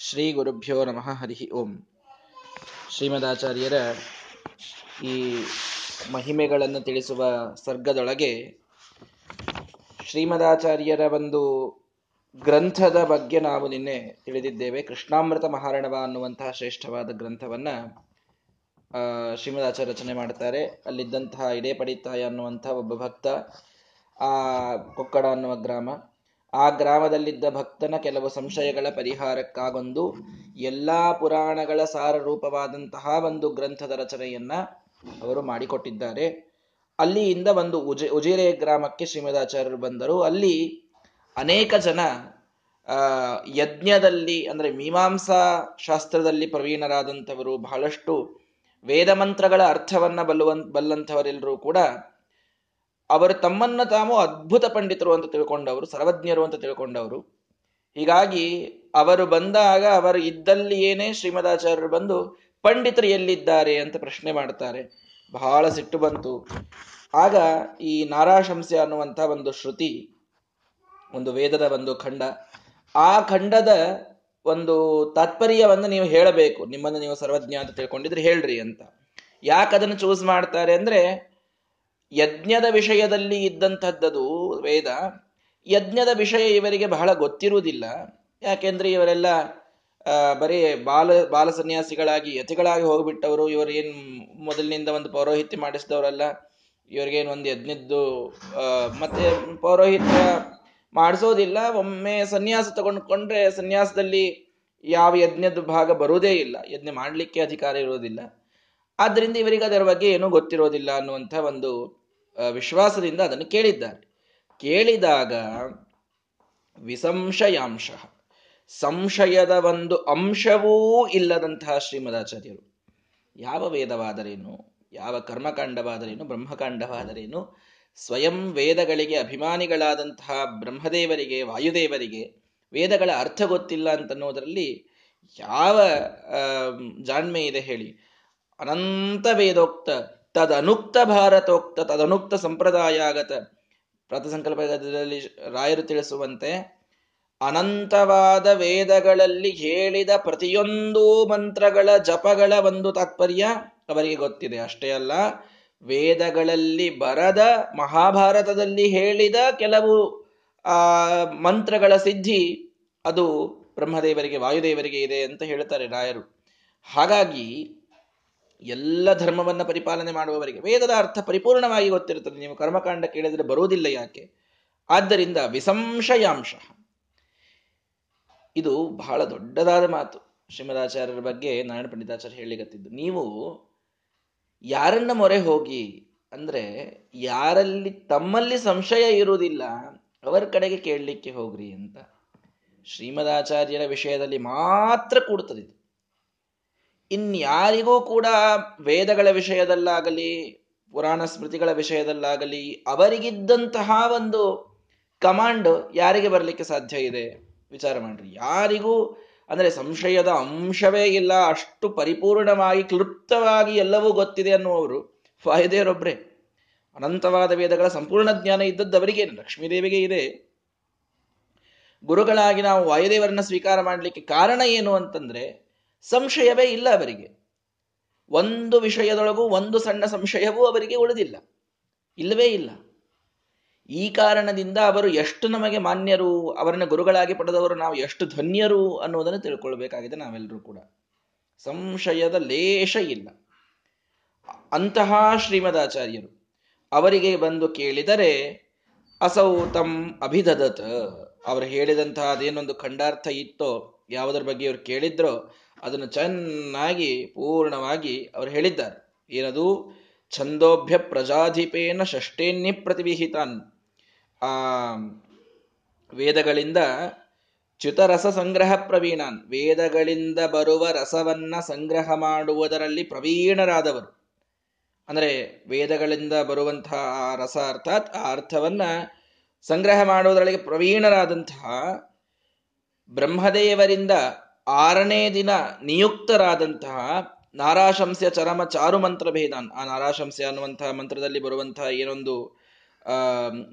ಶ್ರೀ ಗುರುಭ್ಯೋ ನಮಃ ಹರಿ ಓಂ. ಶ್ರೀಮದಾಚಾರ್ಯರ ಈ ಮಹಿಮೆಗಳನ್ನು ತಿಳಿಸುವ ಸರ್ಗದೊಳಗೆ ಶ್ರೀಮದಾಚಾರ್ಯರ ಒಂದು ಗ್ರಂಥದ ಬಗ್ಗೆ ನಾವು ನಿನ್ನೆ ತಿಳಿದಿದ್ದೇವೆ. ಕೃಷ್ಣಾಮೃತ ಮಹಾರಣವ ಅನ್ನುವಂತಹ ಶ್ರೇಷ್ಠವಾದ ಗ್ರಂಥವನ್ನ ಶ್ರೀಮದಾಚಾರ್ಯ ರಚನೆ ಮಾಡ್ತಾರೆ ಅಲ್ಲಿದ್ದಂತಹ ಇಡೇ ಪಡಿತಾಯ ಅನ್ನುವಂತಹ ಒಬ್ಬ ಭಕ್ತ, ಆ ಕೊಕ್ಕಡ ಅನ್ನುವ ಗ್ರಾಮ. ಆ ಗ್ರಾಮದಲ್ಲಿದ್ದ ಭಕ್ತನ ಕೆಲವು ಸಂಶಯಗಳ ಪರಿಹಾರಕ್ಕಾಗೊಂದು ಎಲ್ಲಾ ಪುರಾಣಗಳ ಸಾರ ರೂಪವಾದಂತಹ ಒಂದು ಗ್ರಂಥದ ರಚನೆಯನ್ನ ಅವರು ಮಾಡಿಕೊಟ್ಟಿದ್ದಾರೆ. ಅಲ್ಲಿಯಿಂದ ಒಂದು ಉಜೆ, ಉಜಿರೆ ಗ್ರಾಮಕ್ಕೆ ಶ್ರೀಮದಾಚಾರ್ಯರು ಬಂದರು. ಅಲ್ಲಿ ಅನೇಕ ಜನ ಯಜ್ಞದಲ್ಲಿ ಅಂದ್ರೆ ಮೀಮಾಂಸಾ ಶಾಸ್ತ್ರದಲ್ಲಿ ಪ್ರವೀಣರಾದಂಥವರು, ಬಹಳಷ್ಟು ವೇದ ಮಂತ್ರಗಳ ಅರ್ಥವನ್ನ ಬಲ್ಲುವಂತ ಬಲ್ಲಂಥವರೆಲ್ಲರೂ ಕೂಡ ಅವರು ತಮ್ಮನ್ನ ತಾವು ಅದ್ಭುತ ಪಂಡಿತರು ಅಂತ ತಿಳ್ಕೊಂಡವರು, ಸರ್ವಜ್ಞರು ಅಂತ ತಿಳ್ಕೊಂಡವರು. ಹೀಗಾಗಿ ಅವರು ಬಂದಾಗ ಅವರು ಇದ್ದಲ್ಲಿ ಏನೇ ಶ್ರೀಮದಾಚಾರ್ಯರು ಬಂದು ಪಂಡಿತರು ಎಲ್ಲಿದ್ದಾರೆ ಅಂತ ಪ್ರಶ್ನೆ ಮಾಡ್ತಾರೆ. ಬಹಳ ಸಿಟ್ಟು ಬಂತು. ಆಗ ಈ ನಾರಾಶಂಸೆ ಅನ್ನುವಂಥ ಒಂದು ಶ್ರುತಿ, ಒಂದು ವೇದದ ಒಂದು ಖಂಡ, ಆ ಖಂಡದ ಒಂದು ತಾತ್ಪರ್ಯವನ್ನು ನೀವು ಹೇಳಬೇಕು. ನಿಮ್ಮನ್ನು ನೀವು ಸರ್ವಜ್ಞ ಅಂತ ತಿಳ್ಕೊಂಡಿದ್ರೆ ಹೇಳ್ರಿ ಅಂತ. ಯಾಕೆ ಅದನ್ನು ಚೂಸ್ ಮಾಡ್ತಾರೆ ಅಂದ್ರೆ ಯಜ್ಞದ ವಿಷಯದಲ್ಲಿ ಇದ್ದಂಥದ್ದದು ವೇದ. ಯಜ್ಞದ ವಿಷಯ ಇವರಿಗೆ ಬಹಳ ಗೊತ್ತಿರುವುದಿಲ್ಲ. ಯಾಕೆಂದ್ರೆ ಇವರೆಲ್ಲ ಬರೀ ಬಾಲ ಬಾಲ ಸನ್ಯಾಸಿಗಳಾಗಿ, ಯತಿಗಳಾಗಿ ಹೋಗಿಬಿಟ್ಟವರು. ಇವರು ಮೊದಲಿನಿಂದ ಒಂದು ಪೌರೋಹಿತ್ಯ ಮಾಡಿಸಿದವರಲ್ಲ. ಇವ್ರಿಗೇನು ಒಂದು ಯಜ್ಞದ್ದು ಮತ್ತೆ ಪೌರೋಹಿತ್ಯ ಮಾಡಿಸೋದಿಲ್ಲ. ಒಮ್ಮೆ ಸನ್ಯಾಸ ತಗೊಂಡ್ಕೊಂಡ್ರೆ ಸನ್ಯಾಸದಲ್ಲಿ ಯಾವ ಯಜ್ಞದ ಭಾಗ ಬರುವುದೇ ಇಲ್ಲ. ಯಜ್ಞ ಮಾಡಲಿಕ್ಕೆ ಅಧಿಕಾರ ಇರುವುದಿಲ್ಲ. ಆದ್ದರಿಂದ ಇವರಿಗೆ ಅದರ ಬಗ್ಗೆ ಏನೂ ಗೊತ್ತಿರೋದಿಲ್ಲ ಅನ್ನುವಂಥ ಒಂದು ವಿಶ್ವಾಸದಿಂದ ಅದನ್ನು ಕೇಳಿದ್ದಾರೆ ಕೇಳಿದಾಗ ವಿಸಂಶಯಾಂಶ, ಸಂಶಯದ ಒಂದು ಅಂಶವೂ ಇಲ್ಲದಂತಹ ಶ್ರೀಮದಾಚಾರ್ಯರು, ಯಾವ ವೇದವಾದರೇನು, ಯಾವ ಕರ್ಮಕಾಂಡವಾದರೇನು, ಬ್ರಹ್ಮಕಾಂಡವಾದರೇನು, ಸ್ವಯಂ ವೇದಗಳಿಗೆ ಅಭಿಮಾನಿಗಳಾದಂತಹ ಬ್ರಹ್ಮದೇವರಿಗೆ, ವಾಯುದೇವರಿಗೆ ವೇದಗಳ ಅರ್ಥ ಗೊತ್ತಿಲ್ಲ ಅಂತನ್ನೋದರಲ್ಲಿ ಯಾವ ಜಾಣ್ಮೆ ಇದೆ ಹೇಳಿ, ಅನಂತ ವೇದೋಕ್ತ ತದನುಕ್ತ ಭಾರತೋಕ್ತ ತದನುಕ್ತ ಸಂಪ್ರದಾಯಾಗತ. ಪ್ರತಸಂಕಲ್ಪದಲ್ಲಿ ರಾಯರು ತಿಳಿಸುವಂತೆ, ಅನಂತವಾದ ವೇದಗಳಲ್ಲಿ ಹೇಳಿದ ಪ್ರತಿಯೊಂದು ಮಂತ್ರಗಳ ಜಪಗಳ ಒಂದು ತಾತ್ಪರ್ಯ ಅವರಿಗೆ ಗೊತ್ತಿದೆ. ಅಷ್ಟೇ ಅಲ್ಲ, ವೇದಗಳಲ್ಲಿ ಬರದ ಮಹಾಭಾರತದಲ್ಲಿ ಹೇಳಿದ ಕೆಲವು, ಆ, ಮಂತ್ರಗಳ ಸಿದ್ಧಿ ಅದು ಬ್ರಹ್ಮದೇವರಿಗೆ, ವಾಯುದೇವರಿಗೆ ಇದೆ ಅಂತ ಹೇಳ್ತಾರೆ ರಾಯರು. ಹಾಗಾಗಿ ಎಲ್ಲ ಧರ್ಮವನ್ನ ಪರಿಪಾಲನೆ ಮಾಡುವವರಿಗೆ ವೇದದ ಅರ್ಥ ಪರಿಪೂರ್ಣವಾಗಿ ಗೊತ್ತಿರುತ್ತದೆ. ನೀವು ಕರ್ಮಕಾಂಡ ಕೇಳಿದರೆ ಬರುವುದಿಲ್ಲ ಯಾಕೆ? ಆದ್ದರಿಂದ ವಿಸಂಶಯಾಂಶ. ಇದು ಬಹಳ ದೊಡ್ಡದಾದ ಮಾತು. ಶ್ರೀಮದಾಚಾರ್ಯರ ಬಗ್ಗೆ ನಾರಾಯಣ ಪಂಡಿತಾಚಾರ್ಯ ಹೇಳಿಗತ್ತಿದ್ದು ನೀವು ಯಾರನ್ನ ಮೊರೆ ಹೋಗಿ, ಅಂದ್ರೆ ಯಾರಲ್ಲಿ ತಮ್ಮಲ್ಲಿ ಸಂಶಯ ಇರುವುದಿಲ್ಲ, ಅವರ ಕಡೆಗೆ ಕೇಳಲಿಕ್ಕೆ ಹೋಗ್ರಿ ಅಂತ ಶ್ರೀಮದಾಚಾರ್ಯರ ವಿಷಯದಲ್ಲಿ ಮಾತ್ರ ಕೂಡುತ್ತದೆ ಇನ್ಯಾರಿಗೂ ಕೂಡ ವೇದಗಳ ವಿಷಯದಲ್ಲಾಗಲಿ, ಪುರಾಣ ಸ್ಮೃತಿಗಳ ವಿಷಯದಲ್ಲಾಗಲಿ ಅವರಿಗಿದ್ದಂತಹ ಒಂದು ಕಮಾಂಡ್ ಯಾರಿಗೆ ಬರಲಿಕ್ಕೆ ಸಾಧ್ಯ ಇದೆ? ವಿಚಾರ ಮಾಡ್ರಿ. ಯಾರಿಗೂ ಅಂದರೆ ಸಂಶಯದ ಅಂಶವೇ ಇಲ್ಲ, ಅಷ್ಟು ಪರಿಪೂರ್ಣವಾಗಿ, ಕ್ಲುಪ್ತವಾಗಿ ಎಲ್ಲವೂ ಗೊತ್ತಿದೆ ಅನ್ನುವರು ವಾಯುದೇವರೊಬ್ರೆ. ಅನಂತವಾದ ವೇದಗಳ ಸಂಪೂರ್ಣ ಜ್ಞಾನ ಇದ್ದದ್ದು ಅವರಿಗೆ, ಲಕ್ಷ್ಮೀದೇವಿಗೆ ಇದೆ. ಗುರುಗಳಾಗಿ ನಾವು ವಾಯುದೇವರನ್ನ ಸ್ವೀಕಾರ ಮಾಡಲಿಕ್ಕೆ ಕಾರಣ ಏನು ಅಂತಂದ್ರೆ ಸಂಶಯವೇ ಇಲ್ಲ ಅವರಿಗೆ. ಒಂದು ವಿಷಯದೊಳಗೂ ಒಂದು ಸಣ್ಣ ಸಂಶಯವೂ ಅವರಿಗೆ ಉಳಿದಿಲ್ಲ. ಇಲ್ಲವೇ ಇಲ್ಲ. ಈ ಕಾರಣದಿಂದ ಅವರು ಎಷ್ಟು ನಮಗೆ ಮಾನ್ಯರು, ಅವರನ್ನು ಗುರುಗಳಾಗಿ ಪಡೆದವರು, ನಾವು ಎಷ್ಟು ಧನ್ಯರು ಅನ್ನೋದನ್ನು ತಿಳ್ಕೊಳ್ಬೇಕಾಗಿದೆ ನಾವೆಲ್ಲರೂ ಕೂಡ. ಸಂಶಯದ ಲೇಷ ಇಲ್ಲ. ಅಂತಹ ಶ್ರೀಮದಾಚಾರ್ಯರು ಅವರಿಗೆ ಬಂದು ಕೇಳಿದರೆ, ಅಸೌ ತಮ್ ಅಭಿದದತ್. ಅವರು ಹೇಳಿದಂತಹ ಅದೇನೊಂದು ಖಂಡಾರ್ಥ ಇತ್ತೋ, ಯಾವುದರ ಬಗ್ಗೆ ಅವ್ರು ಕೇಳಿದ್ರೋ ಅದನ್ನು ಚೆನ್ನಾಗಿ ಪೂರ್ಣವಾಗಿ ಅವರು ಹೇಳಿದ್ದಾರೆ. ಏನದು? ಛಂದೋಭ್ಯ ಪ್ರಜಾಧಿಪೇನ ಷಷ್ಟೇನ್ಯ ಪ್ರತಿವಿಹಿತಾನ್. ಆ, ವೇದಗಳಿಂದ ಚ್ಯುತರಸ ಸಂಗ್ರಹ ಪ್ರವೀಣಾನ್. ವೇದಗಳಿಂದ ಬರುವ ರಸವನ್ನ ಸಂಗ್ರಹ ಮಾಡುವುದರಲ್ಲಿ ಪ್ರವೀಣರಾದವರು. ಅಂದರೆ ವೇದಗಳಿಂದ ಬರುವಂತಹ ಆ ರಸ ಅರ್ಥಾತ್ ಆ ಅರ್ಥವನ್ನ ಸಂಗ್ರಹ ಮಾಡುವುದರೊಳಗೆ ಪ್ರವೀಣರಾದಂತಹ ಬ್ರಹ್ಮದೇವರಿಂದ ಆರನೇ ದಿನ ನಿಯುಕ್ತರಾದಂತಹ ನಾರಾಶಂಸ್ಯ ಚರಮ ಚಾರು ಮಂತ್ರ ಭೇದಾನ್. ಆ ನಾರಾಶಂಸ್ಯ ಅನ್ನುವಂತಹ ಮಂತ್ರದಲ್ಲಿ ಬರುವಂತಹ ಏನೊಂದು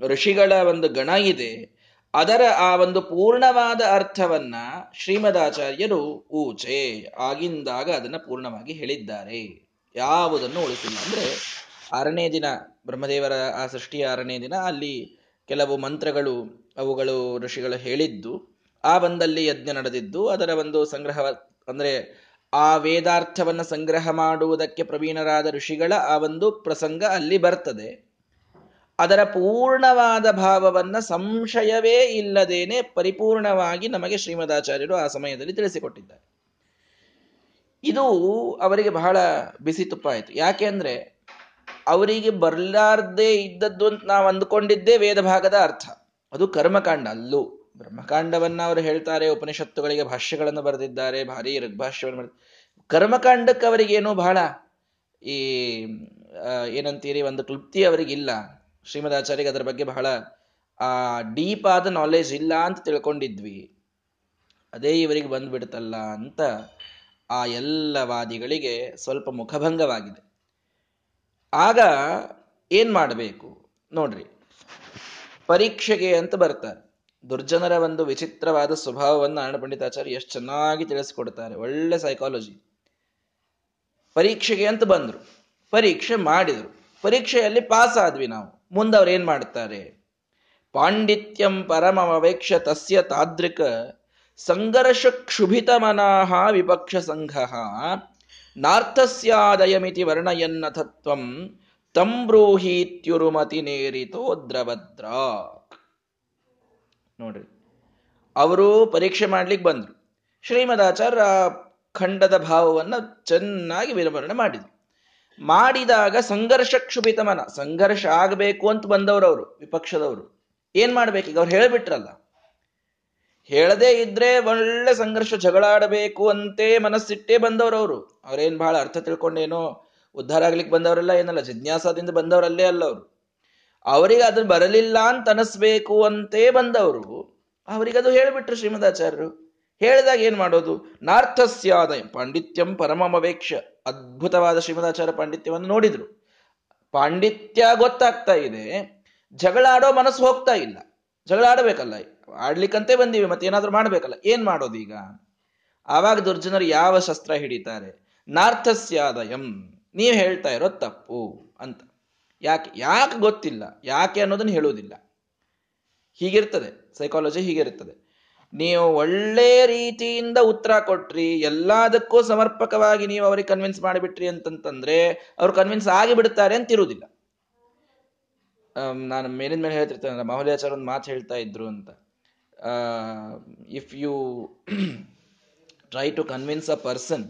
ಋಷಿಗಳ ಒಂದು ಗಣ ಇದೆ. ಅದರ ಆ ಒಂದು ಪೂರ್ಣವಾದ ಅರ್ಥವನ್ನ ಶ್ರೀಮದಾಚಾರ್ಯರು ಊಚೆ ಆಗಿಂದಾಗ ಅದನ್ನ ಪೂರ್ಣವಾಗಿ ಹೇಳಿದ್ದಾರೆ. ಯಾವುದನ್ನು ಉಳಿಸಿಲ್ಲ ಅಂದ್ರೆ ಆರನೇ ದಿನ, ಬ್ರಹ್ಮದೇವರ ಆ ಸೃಷ್ಟಿಯ ಆರನೇ ದಿನ ಅಲ್ಲಿ ಕೆಲವು ಮಂತ್ರಗಳು ಅವುಗಳು ಋಷಿಗಳು ಹೇಳಿದ್ದು ಆ ಬಂದಲ್ಲಿ ಯಜ್ಞ ನಡೆದಿದ್ದು, ಅದರ ಒಂದು ಸಂಗ್ರಹ, ಅಂದ್ರೆ ಆ ವೇದಾರ್ಥವನ್ನ ಸಂಗ್ರಹ ಮಾಡುವುದಕ್ಕೆ ಪ್ರವೀಣರಾದ ಋಷಿಗಳ ಆ ಒಂದು ಪ್ರಸಂಗ ಅಲ್ಲಿ ಬರ್ತದೆ. ಅದರ ಪೂರ್ಣವಾದ ಭಾವವನ್ನ ಸಂಶಯವೇ ಇಲ್ಲದೇನೆ ಪರಿಪೂರ್ಣವಾಗಿ ನಮಗೆ ಶ್ರೀಮದಾಚಾರ್ಯರು ಆ ಸಮಯದಲ್ಲಿ ತಿಳಿಸಿಕೊಟ್ಟಿದ್ದಾರೆ. ಇದು ಅವರಿಗೆ ಬಹಳ ಬಿಸಿ ತುಪ್ಪ ಆಯಿತು. ಯಾಕೆ ಅಂದ್ರೆ ಅವರಿಗೆ ಬರಲಾರ್ದೇ ಇದ್ದದ್ದು ಅಂತ ನಾವು ಅಂದುಕೊಂಡಿದ್ದೇ ವೇದ ಭಾಗದ ಅರ್ಥ. ಅದು ಕರ್ಮಕಾಂಡ ಅಲ್ಲೂ. ಬ್ರಹ್ಮಕಾಂಡವನ್ನ ಅವರು ಹೇಳ್ತಾರೆ, ಉಪನಿಷತ್ತುಗಳಿಗೆ ಭಾಷ್ಯಗಳನ್ನು ಬರೆದಿದ್ದಾರೆ, ಭಾರಿ ಋಗ್ಭಾಷ್ಯವನ್ನು ಕರ್ಮಕಾಂಡಕ್ಕೆ ಅವರಿಗೇನು ಬಹಳ ಈ ಏನಂತೀರಿ, ಒಂದು ಕ್ಲುಪ್ತಿ ಅವರಿಗಿಲ್ಲ. ಶ್ರೀಮದಾಚಾರ್ಯಗೆ ಅದರ ಬಗ್ಗೆ ಬಹಳ, ಆ ಡೀಪ್ ಆದ ನಾಲೆಜ್ ಇಲ್ಲ ಅಂತ ತಿಳ್ಕೊಂಡಿದ್ವಿ. ಅದೇ ಇವರಿಗೆ ಬಂದ್ಬಿಡ್ತಲ್ಲ ಅಂತ ಆ ಎಲ್ಲ ವಾದಿಗಳಿಗೆ ಸ್ವಲ್ಪ ಮುಖಭಂಗವಾಗಿದೆ. ಆಗ ಏನ್ ಮಾಡಬೇಕು? ನೋಡ್ರಿ. ಪರೀಕ್ಷೆಗೆ ಅಂತ ಬರ್ತಾರೆ. ದುರ್ಜನರ ಒಂದು ವಿಚಿತ್ರವಾದ ಸ್ವಭಾವವನ್ನು ನಾರಾಯಣ ಪಂಡಿತಾಚಾರ್ಯ ಎಷ್ಟು ಚೆನ್ನಾಗಿ ತಿಳಿಸ್ಕೊಡ್ತಾರೆ. ಒಳ್ಳೆ ಸೈಕಾಲಜಿ ಪರೀಕ್ಷೆಗೆ ಅಂತ ಬಂದರು. ಪರೀಕ್ಷೆ ಮಾಡಿದರು. ಪರೀಕ್ಷೆಯಲ್ಲಿ ಪಾಸ್ ಆದ್ವಿ ನಾವು. ಮುಂದವ್ರು ಏನು ಮಾಡ್ತಾರೆ? ಪಾಂಡಿತ್ಯಂ ಪರಮವೇಕ್ಷ ತಸ್ಯ ತಾದ್ರಿಕ ಸಂಘರ್ಷ ಕ್ಷುಭಿತ ಮನಃ ವಿಪಕ್ಷ ಸಂಘ ನಾರ್ಥಸ್ಯಾದಯಮಿತಿ ವರ್ಣಯನ್ನ ತತ್ವಂ ತಂಬ್ರೂಹೀತ್ಯುರುಮತಿ ನೇರಿತೋ ದ್ರವದ್ರ. ನೋಡ್ರಿ. ಅವರು ಪರೀಕ್ಷೆ ಮಾಡ್ಲಿಕ್ಕೆ ಬಂದರು. ಶ್ರೀಮದಾಚಾರ್ಯ ಖಂಡದ ಭಾವವನ್ನ ಚೆನ್ನಾಗಿ ವಿವರಣೆ ಮಾಡಿದ್ರು. ಮಾಡಿದಾಗ ಸಂಘರ್ಷ ಕ್ಷುಭಿತ ಮನ, ಸಂಘರ್ಷ ಆಗಬೇಕು ಅಂತ ಬಂದವರು ಅವರು, ವಿಪಕ್ಷದವರು. ಏನ್ ಈಗ ಅವ್ರು ಹೇಳ್ಬಿಟ್ರಲ್ಲ. ಹೇಳದೇ ಇದ್ರೆ ಒಳ್ಳೆ ಸಂಘರ್ಷ ಜಗಳಾಡಬೇಕು ಅಂತೇ ಮನಸ್ಸಿಟ್ಟೇ ಬಂದವರು ಅವರು. ಅವ್ರೇನ್ ಬಹಳ ಅರ್ಥ ತಿಳ್ಕೊಂಡೇನೋ, ಉದ್ಧಾರ ಆಗ್ಲಿಕ್ಕೆ ಬಂದವರೆಲ್ಲ ಏನಲ್ಲ, ಜಿಜ್ಞಾಸದಿಂದ ಬಂದವರಲ್ಲೇ ಅಲ್ಲ ಅವರು. ಅವರಿಗೆ ಅದು ಬರಲಿಲ್ಲ ಅಂತ ಅನಿಸ್ಬೇಕು ಅಂತೇ ಬಂದವರು. ಅವರಿಗೆ ಅದು ಹೇಳಿಬಿಟ್ರು ಶ್ರೀಮದಾಚಾರ್ಯರು. ಹೇಳಿದಾಗ ಏನ್ ಮಾಡೋದು? ನಾರ್ಥಸ್ಯಾದ ಪಾಂಡಿತ್ಯಂ ಪರಮಮವೇಕ್ಷ. ಅದ್ಭುತವಾದ ಶ್ರೀಮದಾಚಾರ್ಯ ಪಾಂಡಿತ್ಯವನ್ನು ನೋಡಿದ್ರು. ಪಾಂಡಿತ್ಯ ಗೊತ್ತಾಗ್ತಾ ಇದೆ. ಜಗಳಾಡೋ ಮನಸ್ಸು ಹೋಗ್ತಾ ಇಲ್ಲ. ಜಗಳ ಆಡಬೇಕಲ್ಲ ಆಡ್ಲಿಕ್ಕಂತೆ ಬಂದೀವಿ ಮತ್ತೆ ಏನಾದ್ರೂ ಮಾಡ್ಬೇಕಲ್ಲ. ಏನ್ ಮಾಡೋದು ಈಗ? ಆವಾಗ ದುರ್ಜನರು ಯಾವ ಶಸ್ತ್ರ ಹಿಡಿತಾರೆ? ನಾರ್ಥಸ್ಯಾದಯಂ. ನೀವು ಹೇಳ್ತಾ ಇರೋ ತಪ್ಪು ಅಂತ. ಯಾಕೆ ಯಾಕೆ ಗೊತ್ತಿಲ್ಲ, ಯಾಕೆ ಅನ್ನೋದನ್ನು ಹೇಳುವುದಿಲ್ಲ ಹೀಗಿರ್ತದೆ ಸೈಕಾಲಜಿ ಹೀಗಿರ್ತದೆ. ನೀವು ಒಳ್ಳೆ ರೀತಿಯಿಂದ ಉತ್ತರ ಕೊಟ್ರಿ, ಎಲ್ಲದಕ್ಕೂ ಸಮರ್ಪಕವಾಗಿ ನೀವು ಅವ್ರಿಗೆ ಕನ್ವಿನ್ಸ್ ಮಾಡಿಬಿಟ್ರಿ ಅಂತಂತಂದ್ರೆ ಅವ್ರು ಕನ್ವಿನ್ಸ್ ಆಗಿ ಬಿಡ್ತಾರೆ ಅಂತ ಇರುವುದಿಲ್ಲ. ನಾನು ಮೇಲಿನ ಮೇಲೆ ಹೇಳ್ತಿರ್ತೇನೆ ಮೌಲ್ಯಾಚಾರ ಒಂದು ಮಾತು ಹೇಳ್ತಾ ಇದ್ರು ಅಂತ. If you try to convince a person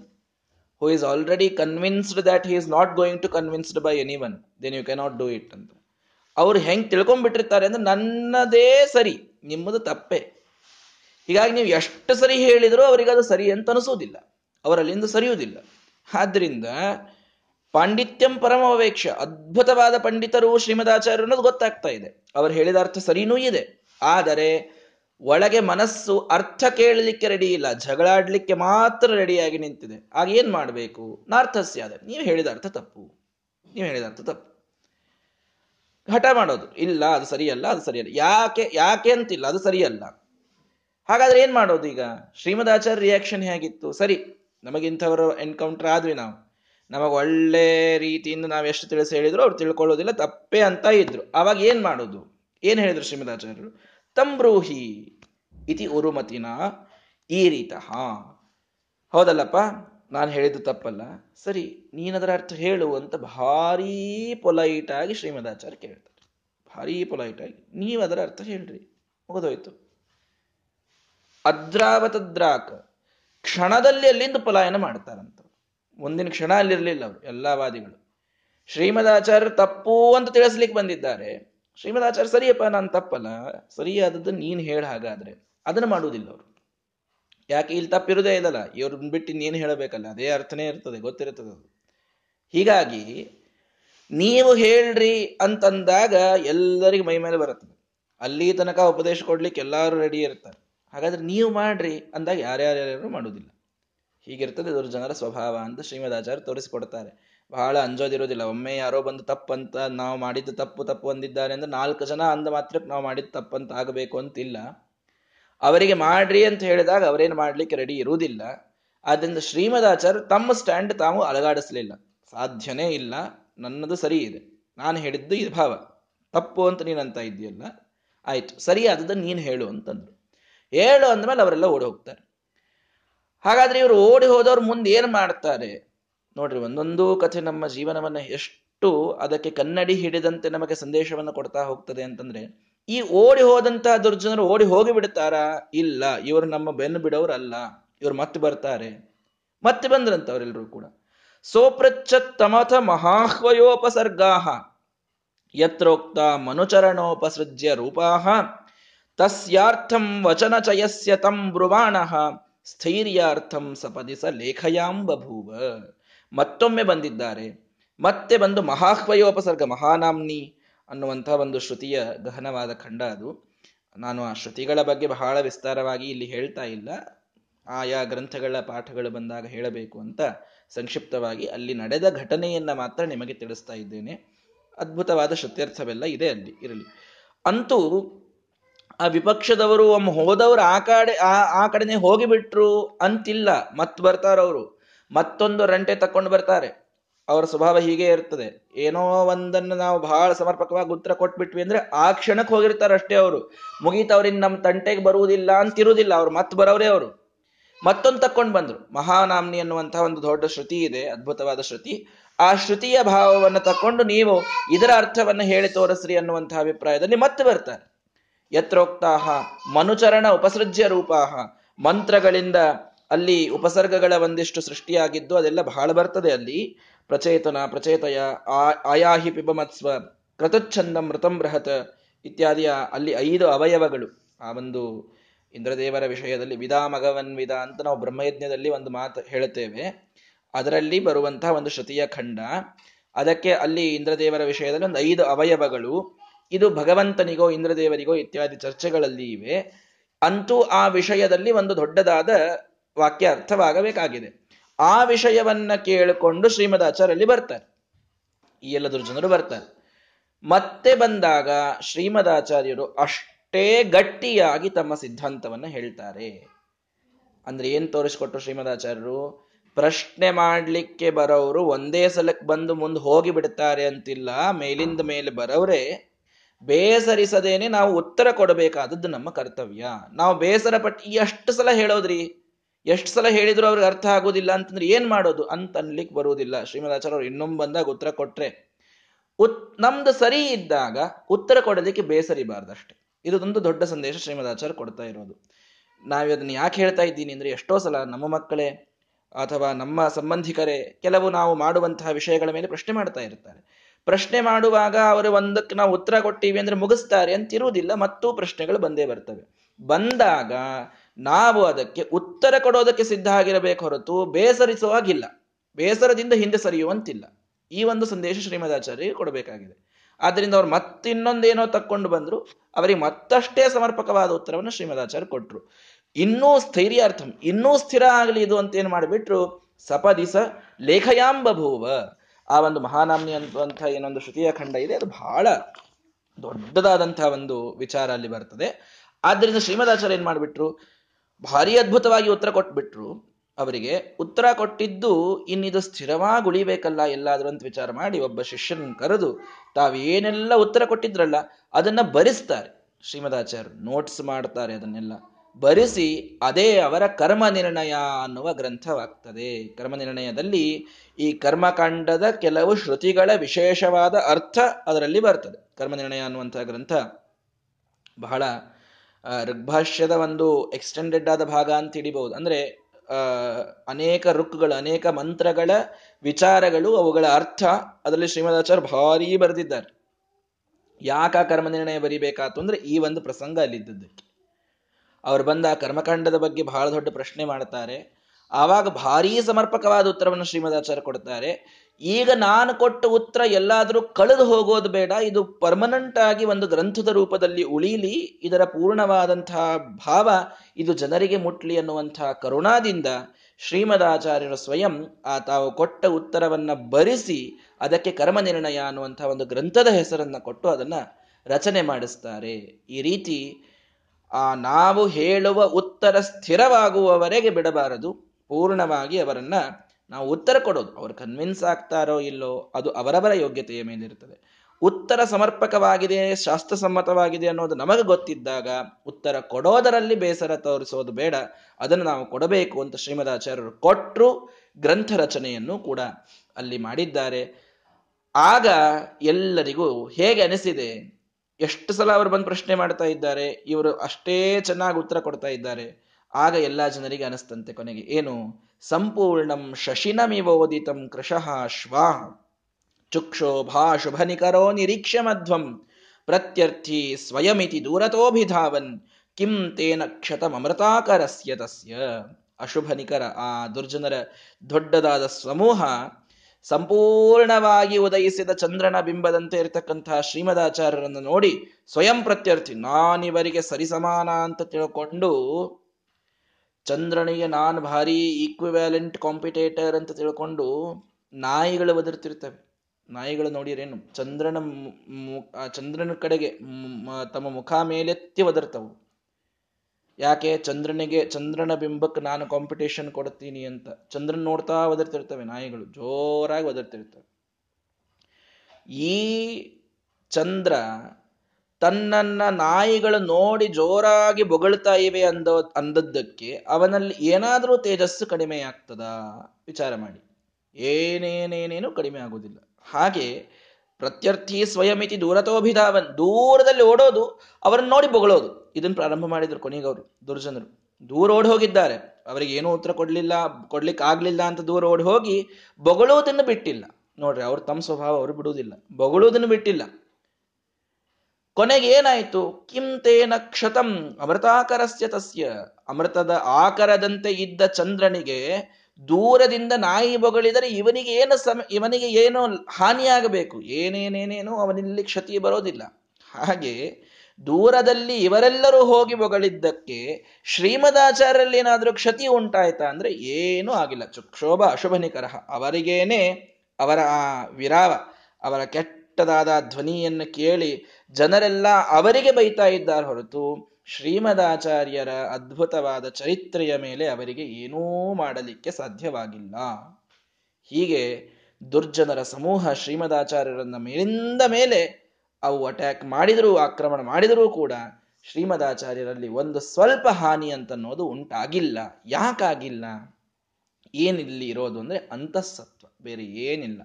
who is already convinced that he is not going to convinced by any one then you cannot do it ಅಂತ. ಅವ್ರು ಹೆಂಗ್ ತಿಳ್ಕೊಂಡ್ಬಿಟ್ಟಿರ್ತಾರೆ ಅಂದ್ರೆ ನನ್ನದೇ ಸರಿ, ನಿಮ್ಮದು ತಪ್ಪೆ. ಹೀಗಾಗಿ ನೀವು ಎಷ್ಟು ಸರಿ ಹೇಳಿದರೂ ಅವರಿಗೆ ಅದು ಸರಿ ಅಂತ ಅನಿಸೋದಿಲ್ಲ. ಅವರಲ್ಲಿಂದ ಸರಿಯುವುದಿಲ್ಲ. ಆದ್ರಿಂದ ಪಾಂಡಿತ್ಯಂ ಪರಮವೇಕ್ಷ ಅದ್ಭುತವಾದ ಪಂಡಿತರು ಶ್ರೀಮದಾಚಾರ್ಯ ಅನ್ನೋದು ಗೊತ್ತಾಗ್ತಾ ಇದೆ. ಅವರು ಹೇಳಿದ ಅರ್ಥ ಸರಿನೂ ಇದೆ. ಆದರೆ ಒಳಗೆ ಮನಸ್ಸು ಅರ್ಥ ಕೇಳಲಿಕ್ಕೆ ರೆಡಿ ಇಲ್ಲ ಜಗಳಾಡ್ಲಿಕ್ಕೆ ಮಾತ್ರ ರೆಡಿಯಾಗಿ ನಿಂತಿದೆ. ಆಗ ಏನ್ ಮಾಡಬೇಕು? ನಾರ್ಥಸ್ಯ ಅದೇ. ನೀವು ಹೇಳಿದ ಅರ್ಥ ತಪ್ಪು. ನೀವು ಹೇಳಿದ ಅರ್ಥ ತಪ್ಪು. ಹಠ ಮಾಡೋದು. ಇಲ್ಲ, ಅದು ಸರಿಯಲ್ಲ ಅದು ಸರಿಯಲ್ಲ. ಯಾಕೆ ಯಾಕೆ ಅಂತಿಲ್ಲ, ಅದು ಸರಿಯಲ್ಲ. ಹಾಗಾದ್ರೆ ಏನ್ ಮಾಡೋದು ಈಗ? ಶ್ರೀಮದಾಚಾರ್ಯ ರಿಯಾಕ್ಷನ್ ಹೇಗಿತ್ತು? ಸರಿ, ನಮಗಿಂಥವರು ಎನ್ಕೌಂಟರ್ ಆದ್ವಿ ನಾವು. ನಮಗೆ ಒಳ್ಳೆ ರೀತಿಯಿಂದ ನಾವು ಎಷ್ಟು ತಿಳಿಸಿ ಹೇಳಿದ್ರು ಅವ್ರು ತಿಳ್ಕೊಳ್ಳೋದಿಲ್ಲ, ತಪ್ಪೇ ಅಂತ ಇದ್ರು. ಅವಾಗ ಏನ್ ಮಾಡೋದು? ಏನ್ ಹೇಳಿದ್ರು ಶ್ರೀಮದಾಚಾರ್ಯರು? ತಂಬ್ರೂಹಿ ಇತಿ ಉರುಮತಿನ ಈ ರೀತಃ. ಹೌದಲ್ಲಪ್ಪ? ನಾನು ಹೇಳಿದ್ದು ತಪ್ಪಲ್ಲ. ಸರಿ, ನೀನದರ ಅರ್ಥ ಹೇಳು ಅಂತ ಭಾರೀ ಪೊಲೈಟ್ ಆಗಿ ಶ್ರೀಮದಾಚಾರ್ಯ ಕೇಳ್ತಾರೆ. ಭಾರೀ ಪೊಲೈಟ್ ಆಗಿ ನೀವು ಅದರ ಅರ್ಥ ಹೇಳ್ರಿ. ಮುಗಿದೋಯ್ತು. ಅದ್ರಾವತದ್ರಾಕ. ಕ್ಷಣದಲ್ಲಿ ಅಲ್ಲಿಂದ ಪಲಾಯನ ಮಾಡ್ತಾರಂತ. ಮುಂದಿನ ಕ್ಷಣ ಅಲ್ಲಿರ್ಲಿಲ್ಲ ಅವರು, ಎಲ್ಲಾ ವಾದಿಗಳು. ಶ್ರೀಮದಾಚಾರ್ಯ ತಪ್ಪು ಅಂತ ತಿಳಿಸ್ಲಿಕ್ಕೆ ಬಂದಿದ್ದಾರೆ. ಶ್ರೀಮದಾಚಾರ್ಯ ಸರಿಯಪ್ಪ, ನಾನು ತಪ್ಪಲ್ಲ. ಸರಿಯಾದದ್ದು ನೀನ್ ಹೇಳ ಹಾಗಾದ್ರೆ. ಅದನ್ನ ಮಾಡುವುದಿಲ್ಲ ಅವರು. ಯಾಕೆ ಇಲ್ಲಿ ತಪ್ಪಿರೋದೇ ಇದಲ್ಲ. ಇವ್ರನ್ನ ಬಿಟ್ಟು ನೀನು ಹೇಳಬೇಕಲ್ಲ. ಅದೇ ಅರ್ಥನೇ ಇರ್ತದೆ ಗೊತ್ತಿರ್ತದೆ ಅದು. ಹೀಗಾಗಿ ನೀವು ಹೇಳ್ರಿ ಅಂತಂದಾಗ ಎಲ್ಲರಿಗೂ ಮೈ ಮೇಲೆ ಬರುತ್ತದೆ. ಅಲ್ಲಿ ತನಕ ಉಪದೇಶ ಕೊಡ್ಲಿಕ್ಕೆ ಎಲ್ಲರೂ ರೆಡಿ ಇರ್ತಾರೆ. ಹಾಗಾದ್ರೆ ನೀವು ಮಾಡ್ರಿ ಅಂದಾಗ ಯಾರ್ಯಾರ್ಯಾರು ಮಾಡುವುದಿಲ್ಲ. ಹೀಗಿರ್ತದೆ ಜನರ ಸ್ವಭಾವ ಅಂತ ಶ್ರೀಮದಾಚಾರ್ಯ ತೋರಿಸಿಕೊಡ್ತಾರೆ. ಬಹಳ ಅಂಜೋದಿರೋದಿಲ್ಲ. ಒಮ್ಮೆ ಯಾರೋ ಬಂದು ತಪ್ಪಂತ ನಾವು ಮಾಡಿದ್ದು ತಪ್ಪು ತಪ್ಪು ಅಂದಿದ್ದಾರೆ ಅಂದ್ರೆ ನಾಲ್ಕು ಜನ ಅಂದ ಮಾತ್ರಕ್ಕೆ ನಾವು ಮಾಡಿದ್ದು ತಪ್ಪಂತ ಆಗಬೇಕು ಅಂತಿಲ್ಲ. ಅವರಿಗೆ ಮಾಡ್ರಿ ಅಂತ ಹೇಳಿದಾಗ ಅವರೇನು ಮಾಡ್ಲಿಕ್ಕೆ ರೆಡಿ ಇರುವುದಿಲ್ಲ. ಆದ್ರಿಂದ ಶ್ರೀಮದಾಚಾರ್ಯ ತಮ್ಮ ಸ್ಟ್ಯಾಂಡ್ ತಾವು ಅಲಗಾಡಿಸಲಿಲ್ಲ. ಸಾಧ್ಯನೇ ಇಲ್ಲ. ನನ್ನದು ಸರಿ ಇದೆ. ನಾನು ಹೇಳಿದ್ದು ಇದು ಭಾವ. ತಪ್ಪು ಅಂತ ನೀನಂತ ಇದೆಯಲ್ಲ ಆಯ್ತು. ಸರಿ ಆದದ್ದು ನೀನು ಹೇಳು ಅಂತಂದ್ರು. ಹೇಳು ಅಂದಮೇಲೆ ಅವರೆಲ್ಲ ಓಡಿ ಹೋಗ್ತಾರೆ. ಹಾಗಾದ್ರೆ ಇವರು ಓಡಿ ಹೋದವ್ರು ಮುಂದೆ ಏನು ಮಾಡ್ತಾರೆ? ನೋಡ್ರಿ, ಒಂದೊಂದು ಕಥೆ ನಮ್ಮ ಜೀವನವನ್ನ ಎಷ್ಟು ಅದಕ್ಕೆ ಕನ್ನಡಿ ಹಿಡಿದಂತೆ ನಮಗೆ ಸಂದೇಶವನ್ನು ಕೊಡ್ತಾ ಹೋಗ್ತದೆ ಅಂತಂದ್ರೆ, ಈ ಓಡಿ ಹೋದಂತಹ ದುರ್ಜನರು ಓಡಿ ಹೋಗಿ ಬಿಡ್ತಾರಾ? ಇಲ್ಲ, ಇವರು ನಮ್ಮ ಬೆನ್ನು ಬಿಡೋರಲ್ಲ, ಇವರು ಮತ್ತೆ ಬರ್ತಾರೆ. ಮತ್ತೆ ಬಂದ್ರಂತ ಅವರೆಲ್ಲರೂ ಕೂಡ. ಸೋಪ್ರಚ್ಛತ್ತಮಥ ಮಹಾಹ್ವಯೋಪಸರ್ಗಾಹ, ಯತ್ರೋಕ್ತ ಮನುಚರಣೋಪಸೃಜ್ಯ ರೂಪಾ ತಸ್ಯಾರ್ಥಂ ವಚನಚಯಸ್ಯ ತಂ ಬ್ರುವಾಣ, ಸ್ಥೈರ್ಯಾರ್ಥಂ ಸಪದಿಸ ಲೇಖಯಾಂ ಬಭೂವ. ಮತ್ತೊಮ್ಮೆ ಬಂದಿದ್ದಾರೆ. ಮತ್ತೆ ಬಂದು ಮಹಾಹ್ವಯೋಪಸರ್ಗ ಮಹಾನಾಮ್ನಿ ಅನ್ನುವಂತಹ ಒಂದು ಶ್ರುತಿಯ ಗಹನವಾದ ಖಂಡ ಅದು. ನಾನು ಆ ಶ್ರುತಿಗಳ ಬಗ್ಗೆ ಬಹಳ ವಿಸ್ತಾರವಾಗಿ ಇಲ್ಲಿ ಹೇಳ್ತಾ ಇಲ್ಲ. ಆಯಾ ಗ್ರಂಥಗಳ ಪಾಠಗಳು ಬಂದಾಗ ಹೇಳಬೇಕು ಅಂತ ಸಂಕ್ಷಿಪ್ತವಾಗಿ ಅಲ್ಲಿ ನಡೆದ ಘಟನೆಯನ್ನ ಮಾತ್ರ ನಿಮಗೆ ತಿಳಿಸ್ತಾ ಇದ್ದೇನೆ. ಅದ್ಭುತವಾದ ಶ್ರುತ್ಯರ್ಥವೆಲ್ಲ ಇದೆ ಅಲ್ಲಿ, ಇರಲಿ. ಅಂತೂ ಆ ವಿಪಕ್ಷದವರು, ಒಮ್ಮೆ ಹೋದವರು ಆ ಕಡೆ, ಆ ಆ ಕಡೆನೆ ಹೋಗಿಬಿಟ್ರು ಅಂತಿಲ್ಲ. ಬರ್ತಾರವರು. ಮತ್ತೊಂದು ರಂಟೆ ತಕೊಂಡು ಬರ್ತಾರೆ. ಅವರ ಸ್ವಭಾವ ಹೀಗೆ ಇರ್ತದೆ. ಏನೋ ಒಂದನ್ನು ನಾವು ಬಹಳ ಸಮರ್ಪಕವಾಗಿ ಉತ್ತರ ಕೊಟ್ಬಿಟ್ವಿ ಅಂದ್ರೆ ಆ ಕ್ಷಣಕ್ಕೆ ಹೋಗಿರ್ತಾರೆ ಅಷ್ಟೇ ಅವರು ಮುಗೀತವ್ರಿಂದ ನಮ್ಮ ತಂಟೆಗೆ ಬರುವುದಿಲ್ಲ ಅಂತಿರುವುದಿಲ್ಲ, ಅವ್ರು ಮತ್ತೆ ಬರೋರೇ ಅವರು. ಮತ್ತೊಂದು ತಕ್ಕೊಂಡು ಬಂದ್ರು. ಮಹಾನಾಮ್ನಿ ಅನ್ನುವಂತಹ ಒಂದು ದೊಡ್ಡ ಶ್ರುತಿ ಇದೆ, ಅದ್ಭುತವಾದ ಶ್ರುತಿ. ಆ ಶ್ರುತಿಯ ಭಾವವನ್ನು ತಕ್ಕೊಂಡು ನೀವು ಇದರ ಅರ್ಥವನ್ನು ಹೇಳಿ ತೋರಿಸ್ರಿ ಅನ್ನುವಂತಹ ಅಭಿಪ್ರಾಯದಲ್ಲಿ ಮತ್ತೆ ಬರ್ತಾರೆ. ಯತ್ರೋಕ್ತಾಹ ಮನುಚರಣ ಉಪಸೃಜ್ಯ ರೂಪಾಹ, ಮಂತ್ರಗಳಿಂದ ಅಲ್ಲಿ ಉಪಸರ್ಗಗಳ ಒಂದಿಷ್ಟು ಸೃಷ್ಟಿಯಾಗಿದ್ದು ಅದೆಲ್ಲ ಬಹಳ ಬರ್ತದೆ ಅಲ್ಲಿ. ಪ್ರಚೇತನ, ಪ್ರಚೇತಯ ಆಯಾಹಿ ಪಿಬಮತ್ಸ್ವ, ಕೃತಚ್ಛಂದ ಮೃತಂ ಬೃಹತ್ ಇತ್ಯಾದಿಯ ಅಲ್ಲಿ ಐದು ಅವಯವಗಳು. ಆ ಒಂದು ಇಂದ್ರದೇವರ ವಿಷಯದಲ್ಲಿ ವಿದಾ ಮಗವನ್ ವಿಧ ಅಂತ ನಾವು ಬ್ರಹ್ಮಯಜ್ಞದಲ್ಲಿ ಒಂದು ಮಾತು ಹೇಳುತ್ತೇವೆ. ಅದರಲ್ಲಿ ಬರುವಂತಹ ಒಂದು ಶ್ರುತಿಯ ಖಂಡ. ಅದಕ್ಕೆ ಅಲ್ಲಿ ಇಂದ್ರದೇವರ ವಿಷಯದಲ್ಲಿ ಒಂದು ಐದು ಅವಯವಗಳು. ಇದು ಭಗವಂತನಿಗೋ, ಇಂದ್ರದೇವರಿಗೋ ಇತ್ಯಾದಿ ಚರ್ಚೆಗಳಲ್ಲಿ ಇವೆ. ಅಂತೂ ಆ ವಿಷಯದಲ್ಲಿ ಒಂದು ದೊಡ್ಡದಾದ ವಾಕ್ಯ ಅರ್ಥವಾಗಬೇಕಾಗಿದೆ. ಆ ವಿಷಯವನ್ನ ಕೇಳಿಕೊಂಡು ಶ್ರೀಮದಾಚಾರ್ಯಲ್ಲಿ ಬರ್ತಾರೆ. ಈ ಎಲ್ಲದರ ಜನರು ಬರ್ತಾರೆ. ಮತ್ತೆ ಬಂದಾಗ ಶ್ರೀಮದಾಚಾರ್ಯರು ಅಷ್ಟೇ ಗಟ್ಟಿಯಾಗಿ ತಮ್ಮ ಸಿದ್ಧಾಂತವನ್ನ ಹೇಳ್ತಾರೆ. ಅಂದ್ರೆ ಏನ್ ತೋರಿಸ್ಕೊಟ್ರು ಶ್ರೀಮದಾಚಾರ್ಯರು? ಪ್ರಶ್ನೆ ಮಾಡ್ಲಿಕ್ಕೆ ಬರೋರು ಒಂದೇ ಸಲಕ್ಕೆ ಬಂದು ಮುಂದೆ ಹೋಗಿ ಬಿಡ್ತಾರೆ ಅಂತಿಲ್ಲ, ಮೇಲಿಂದ ಮೇಲೆ ಬರೋರೆ ಬೇಸರಿಸದೇನೆ ನಾವು ಉತ್ತರ ಕೊಡಬೇಕಾದದ್ದು ನಮ್ಮ ಕರ್ತವ್ಯ. ನಾವು ಬೇಸರ ಪಟ್ಟು ಎಷ್ಟು ಸಲ ಹೇಳೋದ್ರಿ? ಎಷ್ಟು ಸಲ ಹೇಳಿದ್ರು ಅವ್ರಿಗೆ ಅರ್ಥ ಆಗೋದಿಲ್ಲ ಅಂತಂದ್ರೆ ಏನ್ ಮಾಡೋದು ಅಂತ ಅನ್ಲಿಕ್ಕೆ ಬರುವುದಿಲ್ಲ. ಶ್ರೀಮದಾಚಾರ್ಯ ಅವ್ರು ಇನ್ನೊಂದು ಬಂದಾಗ ಉತ್ತರ ಕೊಟ್ರೆ, ಉತ್, ನಮ್ದು ಸರಿ ಇದ್ದಾಗ ಉತ್ತರ ಕೊಡೋದಕ್ಕೆ ಬೇಸರಿಬಾರ್ದಷ್ಟೇ ಇದೊಂದು ದೊಡ್ಡ ಸಂದೇಶ ಶ್ರೀಮದಾಚಾರ್ಯ ಕೊಡ್ತಾ ಇರೋದು. ನಾವು ಅದನ್ನ ಯಾಕೆ ಹೇಳ್ತಾ ಇದ್ದೀನಿ ಅಂದ್ರೆ ಎಷ್ಟೋ ಸಲ ನಮ್ಮ ಮಕ್ಕಳೇ ಅಥವಾ ನಮ್ಮ ಸಂಬಂಧಿಕರೇ ಕೆಲವು ನಾವು ಮಾಡುವಂತಹ ವಿಷಯಗಳ ಮೇಲೆ ಪ್ರಶ್ನೆ ಮಾಡ್ತಾ ಇರ್ತಾರೆ ಪ್ರಶ್ನೆ ಮಾಡುವಾಗ ಅವರು ಒಂದಕ್ಕೆ ನಾವು ಉತ್ತರ ಕೊಟ್ಟಿವಿ ಅಂದ್ರೆ ಮುಗಿಸ್ತಾರೆ ಅಂತಿರುವುದಿಲ್ಲ, ಮತ್ತೂ ಪ್ರಶ್ನೆಗಳು ಬಂದೇ ಬರ್ತವೆ. ಬಂದಾಗ ನಾವು ಅದಕ್ಕೆ ಉತ್ತರ ಕೊಡೋದಕ್ಕೆ ಸಿದ್ಧ ಆಗಿರಬೇಕು ಹೊರತು ಬೇಸರಿಸುವಾಗಿಲ್ಲ ಬೇಸರದಿಂದ ಹಿಂದೆ ಸರಿಯುವಂತಿಲ್ಲ. ಈ ಒಂದು ಸಂದೇಶ ಶ್ರೀಮದಾಚಾರ್ಯ ಕೊಡಬೇಕಾಗಿದೆ. ಆದ್ದರಿಂದ ಅವ್ರು ಮತ್ತಿನ್ನೊಂದೇನೋ ತಕ್ಕೊಂಡು ಬಂದ್ರು. ಅವರಿಗೆ ಮತ್ತಷ್ಟೇ ಸಮರ್ಪಕವಾದ ಉತ್ತರವನ್ನು ಶ್ರೀಮದಾಚಾರ್ಯ ಕೊಟ್ಟರು ಇನ್ನೂ ಸ್ಥೈರ್ಯಾರ್ಥಂ, ಇನ್ನೂ ಸ್ಥಿರ ಆಗಲಿ ಇದು ಅಂತ ಏನು ಮಾಡಿಬಿಟ್ರು. ಸಪದಿಸ ಲೇಖಯಾಂಬಭೂವ ಆ ಒಂದು ಮಹಾನಾಮ್ನಿ ಅನ್ನುವಂಥ ಏನೊಂದು ಶ್ರುತಿಯ ಖಂಡ ಇದೆ. ಅದು ಬಹಳ ದೊಡ್ಡದಾದಂತಹ ಒಂದು ವಿಚಾರ ಅಲ್ಲಿ ಬರ್ತದೆ. ಆದ್ದರಿಂದ ಶ್ರೀಮದಾಚಾರ್ಯ ಏನ್ ಮಾಡಿಬಿಟ್ರು? ಭಾರಿ ಅದ್ಭುತವಾಗಿ ಉತ್ತರ ಕೊಟ್ಬಿಟ್ರು. ಅವರಿಗೆ ಉತ್ತರ ಕೊಟ್ಟಿದ್ದು ಇನ್ನಿದು ಸ್ಥಿರವಾಗಿ ಉಳಿಬೇಕಲ್ಲ ಎಲ್ಲಾದರೂ ಅಂತ ವಿಚಾರ ಮಾಡಿ ಒಬ್ಬ ಶಿಷ್ಯನ ಕರೆದು ತಾವೇನೆಲ್ಲ ಉತ್ತರ ಕೊಟ್ಟಿದ್ರಲ್ಲ ಅದನ್ನ ಬರಿಸ್ತಾರೆ. ಶ್ರೀಮದಾಚಾರ್ಯರು ನೋಟ್ಸ್ ಮಾಡ್ತಾರೆ ಅದನ್ನೆಲ್ಲ. ಬರಿಸಿ ಅದೇ ಅವರ ಕರ್ಮ ನಿರ್ಣಯ ಅನ್ನುವ ಗ್ರಂಥವಾಗ್ತದೆ. ಕರ್ಮ ನಿರ್ಣಯದಲ್ಲಿ ಈ ಕರ್ಮಕಾಂಡದ ಕೆಲವು ಶ್ರುತಿಗಳ ವಿಶೇಷವಾದ ಅರ್ಥ ಅದರಲ್ಲಿ ಬರ್ತದೆ. ಕರ್ಮ ನಿರ್ಣಯ ಅನ್ನುವಂತಹ ಗ್ರಂಥ ಬಹಳ ಋಗ್ಭಾಷ್ಯದ ಒಂದು ಎಕ್ಸ್ಟೆಂಡೆಡ್ ಆದ ಭಾಗ ಅಂತ ಹಿಡಿಬಹುದು. ಅಂದ್ರೆ ಅನೇಕ ಋಕ್ಗಳು, ಅನೇಕ ಮಂತ್ರಗಳ ವಿಚಾರಗಳು, ಅವುಗಳ ಅರ್ಥ ಅದರಲ್ಲಿ ಶ್ರೀಮದಾಚಾರ್ಯ ಭಾರಿ ಬರೆದಿದ್ದಾರೆ. ಯಾಕ ಕರ್ಮ ನಿರ್ಣಯ ಬರಿಬೇಕಾತು ಅಂದ್ರೆ, ಈ ಒಂದು ಪ್ರಸಂಗ ಅಲ್ಲಿದ್ದದ್ದಕ್ಕೆ. ಅವ್ರು ಬಂದ ಕರ್ಮಕಾಂಡದ ಬಗ್ಗೆ ಬಹಳ ದೊಡ್ಡ ಪ್ರಶ್ನೆ ಮಾಡ್ತಾರೆ. ಆವಾಗ ಭಾರೀ ಸಮರ್ಪಕವಾದ ಉತ್ತರವನ್ನು ಶ್ರೀಮದಾಚಾರ್ಯ ಕೊಡ್ತಾರೆ. ಈಗ ನಾನು ಕೊಟ್ಟ ಉತ್ತರ ಎಲ್ಲಾದರೂ ಕಳೆದು ಹೋಗೋದು ಬೇಡ. ಇದು ಪರ್ಮನೆಂಟ್ ಆಗಿ ಒಂದು ಗ್ರಂಥದ ರೂಪದಲ್ಲಿ ಉಳಿಲಿ. ಇದರ ಪೂರ್ಣವಾದಂತಹ ಭಾವ ಇದು ಜನರಿಗೆ ಮುಟ್ಲಿ ಅನ್ನುವಂತಹ ಕರುಣಾದಿಂದ ಶ್ರೀಮದಾಚಾರ್ಯರು ಸ್ವಯಂ ಆ ತಾವು ಕೊಟ್ಟ ಉತ್ತರವನ್ನ ಬರಿಸಿ ಅದಕ್ಕೆ ಕರ್ಮ ನಿರ್ಣಯ ಅನ್ನುವಂತಹ ಒಂದು ಗ್ರಂಥದ ಹೆಸರನ್ನ ಕೊಟ್ಟು ಅದನ್ನ ರಚನೆ ಮಾಡಿಸ್ತಾರೆ. ಈ ರೀತಿ ಆ ನಾವು ಹೇಳುವ ಉತ್ತರ ಸ್ಥಿರವಾಗುವವರೆಗೆ ಬಿಡಬಾರದು. ಪೂರ್ಣವಾಗಿ ಅವರನ್ನ ನಾವು ಉತ್ತರ ಕೊಡೋದು. ಅವ್ರು ಕನ್ವಿನ್ಸ್ ಆಗ್ತಾರೋ ಇಲ್ಲೋ ಅದು ಅವರವರ ಯೋಗ್ಯತೆಯ ಮೇಲಿರುತ್ತದೆ. ಉತ್ತರ ಸಮರ್ಪಕವಾಗಿದೆ ಶಾಸ್ತ್ರಸಮ್ಮತವಾಗಿದೆ ಅನ್ನೋದು ನಮಗೆ ಗೊತ್ತಿದ್ದಾಗ ಉತ್ತರ ಕೊಡೋದರಲ್ಲಿ ಬೇಸರ ತೋರಿಸೋದು ಬೇಡ. ಅದನ್ನು ನಾವು ಕೊಡಬೇಕು ಅಂತ ಶ್ರೀಮದಾಚಾರ್ಯರು ಕೊಟ್ಟರು ಗ್ರಂಥ ರಚನೆಯನ್ನು ಕೂಡ ಅಲ್ಲಿ ಮಾಡಿದ್ದಾರೆ. ಆಗ ಎಲ್ಲರಿಗೂ ಹೇಗೆ ಅನಿಸಿದೆ? ಎಷ್ಟು ಸಲ ಅವರು ಬಂದು ಪ್ರಶ್ನೆ ಮಾಡ್ತಾ ಇದ್ದಾರೆ? ಇವರು ಅಷ್ಟೇ ಚೆನ್ನಾಗಿ ಉತ್ತರ ಕೊಡ್ತಾ ಇದ್ದಾರೆ. ಆಗ ಎಲ್ಲ ಜನರಿಗೆ ಅನಿಸ್ತಂತೆ ಕೊನೆಗೆ. ಏನು? ಸಂಪೂರ್ಣಂ ಶಶಿನಮಿವೋದಿತಂ ಕೃಶಃ ಶ್ವಾ. ಚುಕ್ಷೋಭಾ ಶುಭನಿಕರೋ ನಿರೀಕ್ಷ್ಯ ಮಧ್ವಂ. ಪ್ರತ್ಯರ್ಥಿ ಸ್ವಯಮಿತಿ ದೂರತೋಭಿಧಾವನ್. ಕಿಂ ತೇನ ಕ್ಷತಮೃತಾಕರಸ್ಯ ತಸ್ಯ. ಅಶುಭನಿಕರ ಆ ದುರ್ಜನರ ದೊಡ್ಡದಾದ ಸಮೂಹ ಸಂಪೂರ್ಣವಾಗಿ ಉದಯಿಸಿದ ಚಂದ್ರನ ಬಿಂಬದಂತೆ ಇರತಕ್ಕಂತಹ ಶ್ರೀಮದಾಚಾರ್ಯರನ್ನು ನೋಡಿ ಸ್ವಯಂ ಪ್ರತ್ಯರ್ಥಿ, ನಾನಿವರಿಗೆ ಸರಿಸಮಾನ ಅಂತ ತಿಳ್ಕೊಂಡು ಚಂದ್ರನಿಗೆ ನಾನು ಭಾರಿ ಈಕ್ವಿವ್ಯಾಲೆಂಟ್ ಕಾಂಪಿಟೇಟರ್ ಅಂತ ತಿಳ್ಕೊಂಡು ನಾಯಿಗಳು ಒದರ್ತಿರ್ತವೆ ನಾಯಿಗಳು ನೋಡಿರೇನು? ಚಂದ್ರನ ಚಂದ್ರನ ಕಡೆಗೆ ತಮ್ಮ ಮುಖ ಮೇಲೆತ್ತಿ ಒದರ್ತವು. ಯಾಕೆ? ಚಂದ್ರನಿಗೆ, ಚಂದ್ರನ ಬಿಂಬಕ್ಕೆ ನಾನು ಕಾಂಪಿಟೇಷನ್ ಕೊಡ್ತೀನಿ ಅಂತ. ಚಂದ್ರನ್ ನೋಡ್ತಾ ಒದರ್ತಿರ್ತವೆ ನಾಯಿಗಳು. ಜೋರಾಗಿ ಒದರ್ತಿರ್ತವೆ. ಈ ಚಂದ್ರ ತನ್ನನ್ನ ನಾಯಿಗಳು ನೋಡಿ ಜೋರಾಗಿ ಬೊಗಳ್ತಾ ಇವೆ ಅಂದೋ, ಅಂದದ್ದಕ್ಕೆ ಅವನಲ್ಲಿ ಏನಾದರೂ ತೇಜಸ್ಸು ಕಡಿಮೆ ಆಗ್ತದ? ವಿಚಾರ ಮಾಡಿ. ಏನೇನೇನೇನು ಕಡಿಮೆ ಆಗುವುದಿಲ್ಲ. ಹಾಗೆ ಪ್ರತ್ಯರ್ಥಿ ಸ್ವಯಮಿತಿ ದೂರತೋಭಿಧಾವನ್, ದೂರದಲ್ಲಿ ಓಡೋದು, ಅವರನ್ನು ನೋಡಿ ಬೊಗಳೋದು. ಇದನ್ನು ಪ್ರಾರಂಭ ಮಾಡಿದ್ರು ಕೊನೆಗವರು, ದುರ್ಜನರು. ದೂರ ಓಡಿ ಹೋಗಿದ್ದಾರೆ. ಅವರಿಗೆ ಏನೂ ಉತ್ತರ ಕೊಡ್ಲಿಲ್ಲ ಕೊಡ್ಲಿಕ್ಕೆ ಆಗ್ಲಿಲ್ಲ ಅಂತ ದೂರ ಓಡಿ ಹೋಗಿ ಬೊಗಳೋದನ್ನು ಬಿಟ್ಟಿಲ್ಲ. ನೋಡ್ರಿ, ಅವ್ರು ತಮ್ಮ ಸ್ವಭಾವ ಅವರು ಬಿಡುವುದಿಲ್ಲ. ಬೊಗಳೋದನ್ನು ಬಿಟ್ಟಿಲ್ಲ. ಕೊನೆಗೆ ಏನಾಯ್ತು? ಕಿಂತೇನ ಕ್ಷತಂ ಅಮೃತಾಕರಸ್ಯ ತಸ್ಯ. ಅಮೃತದ ಆಕರದಂತೆ ಇದ್ದ ಚಂದ್ರನಿಗೆ ದೂರದಿಂದ ನಾಯಿ ಬೊಗಳಿದರೆ ಇವನಿಗೆ ಏನು ಸಮ, ಇವನಿಗೆ ಏನು ಹಾನಿಯಾಗಬೇಕು? ಏನೇನೇನೇನು ಅವನಿಲ್ಲಿ ಕ್ಷತಿ ಬರೋದಿಲ್ಲ. ಹಾಗೆ ದೂರದಲ್ಲಿ ಇವರೆಲ್ಲರೂ ಹೋಗಿ ಬೊಗಳಿದ್ದಕ್ಕೆ ಶ್ರೀಮದಾಚಾರ್ಯರಲ್ಲಿ ಏನಾದರೂ ಕ್ಷತಿ ಉಂಟಾಯ್ತಾ ಅಂದ್ರೆ ಏನೂ ಆಗಿಲ್ಲ. ಚುಕ್ಷೋಭ ಅಶುಭನಿಕರ ಅವರಿಗೇನೆ ಅವರ ವಿರಾವ, ಅವರ ಕೆಟ್ಟದಾದ ಧ್ವನಿಯನ್ನು ಕೇಳಿ ಜನರೆಲ್ಲ ಅವರಿಗೆ ಬೈತಾ ಇದ್ದಾರೆ ಹೊರತು ಶ್ರೀಮದಾಚಾರ್ಯರ ಅದ್ಭುತವಾದ ಚರಿತ್ರೆಯ ಮೇಲೆ ಅವರಿಗೆ ಏನೂ ಮಾಡಲಿಕ್ಕೆ ಸಾಧ್ಯವಾಗಿಲ್ಲ. ಹೀಗೆ ದುರ್ಜನರ ಸಮೂಹ ಶ್ರೀಮದಾಚಾರ್ಯರನ್ನ ಮೇಲಿಂದ ಮೇಲೆ ಅವು ಅಟ್ಯಾಕ್ ಮಾಡಿದರೂ, ಆಕ್ರಮಣ ಮಾಡಿದರೂ ಕೂಡ ಶ್ರೀಮದಾಚಾರ್ಯರಲ್ಲಿ ಒಂದು ಸ್ವಲ್ಪ ಹಾನಿ ಅಂತನ್ನೋದು ಉಂಟಾಗಿಲ್ಲ. ಯಾಕಾಗಿಲ್ಲ? ಏನಿಲ್ಲಿ ಇರೋದು ಅಂದ್ರೆ ಅಂತಃಸತ್ವ. ಬೇರೆ ಏನಿಲ್ಲ.